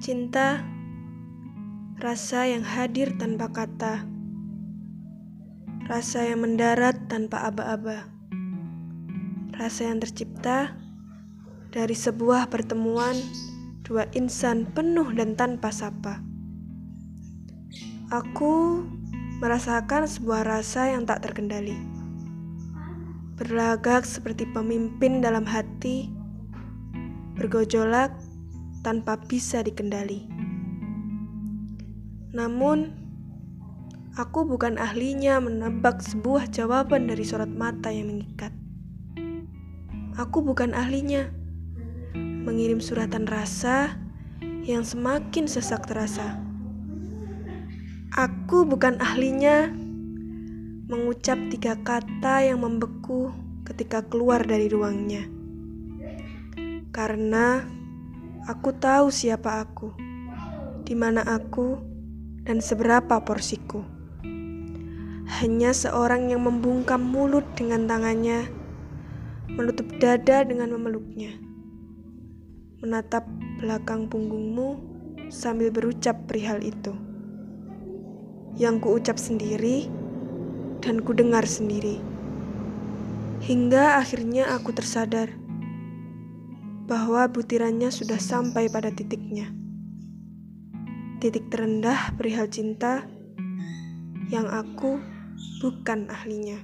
Cinta, rasa yang hadir tanpa kata, rasa yang mendarat tanpa aba-aba, rasa yang tercipta dari sebuah pertemuan dua insan penuh dan tanpa sapa. Aku merasakan sebuah rasa yang tak terkendali, berlagak seperti pemimpin dalam hati, bergojolak tanpa bisa dikendali. Namun, aku bukan ahlinya menebak sebuah jawaban dari sorot mata yang mengikat. Aku bukan ahlinya mengirim suratan rasa yang semakin sesak terasa. Aku bukan ahlinya mengucap tiga kata yang membeku ketika keluar dari ruangnya. Karena Aku tahu siapa aku, di mana aku, dan seberapa porsiku. Hanya seorang yang membungkam mulut dengan tangannya, menutup dada dengan memeluknya, menatap belakang punggungmu sambil berucap perihal itu. Yang kuucap sendiri dan ku dengar sendiri. Hingga akhirnya aku tersadar bahwa butirannya sudah sampai pada titiknya. Titik terendah perihal cinta yang aku bukan ahlinya.